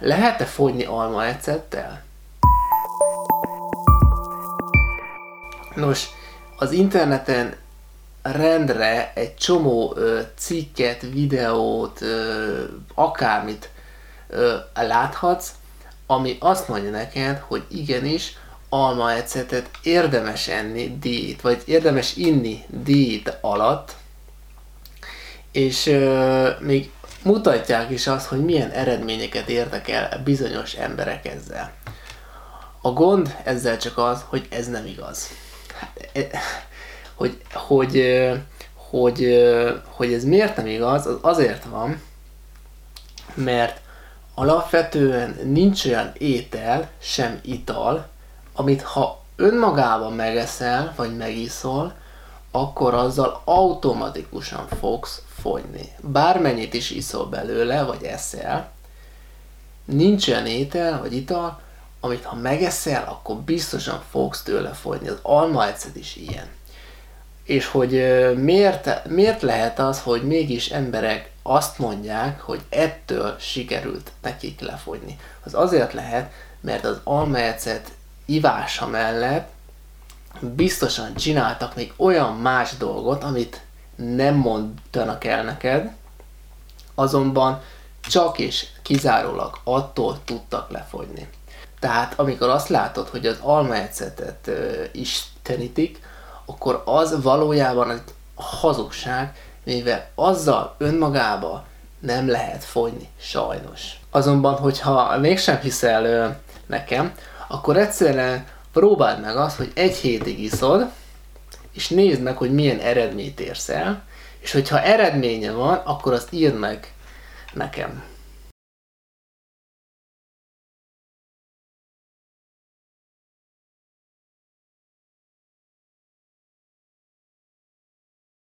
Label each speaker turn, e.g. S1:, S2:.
S1: Lehet-e fogyni almaecettel? Nos, az interneten rendre egy csomó ö, cikket, videót, ö, akármit ö, láthatsz, ami azt mondja neked, hogy igenis almaecetet érdemes enni diét, vagy érdemes inni diét alatt, és ö, még mutatják is azt, hogy milyen eredményeket értek el bizonyos emberek ezzel. A gond ezzel csak az, hogy ez nem igaz. E, hogy, hogy, hogy, hogy ez miért nem igaz, az azért van, mert alapvetően nincs olyan étel, sem ital, amit ha önmagában megeszel, vagy megiszol, akkor azzal automatikusan fogsz fogyni. Bármennyit is iszol belőle, vagy eszel, nincs olyan étel, vagy ital, amit ha megeszel, akkor biztosan fogsz tőle fogyni. Az almaecet is ilyen. És hogy miért, miért lehet az, hogy mégis emberek azt mondják, hogy ettől sikerült nekik lefogyni. Az azért lehet, mert az almaecet ivása mellett biztosan csináltak még olyan más dolgot, amit nem mondanak el neked, azonban csak és kizárólag attól tudtak lefogyni. Tehát amikor azt látod, hogy az almaecetet istenítik, akkor az valójában egy hazugság, mivel azzal önmagába nem lehet fogyni, sajnos. Azonban, hogyha mégsem hiszel nekem, akkor egyszerűen próbáld meg azt, hogy egy hétig iszod, és nézd meg, hogy milyen eredményt érsz el, és hogyha eredménye van, akkor azt írd meg nekem.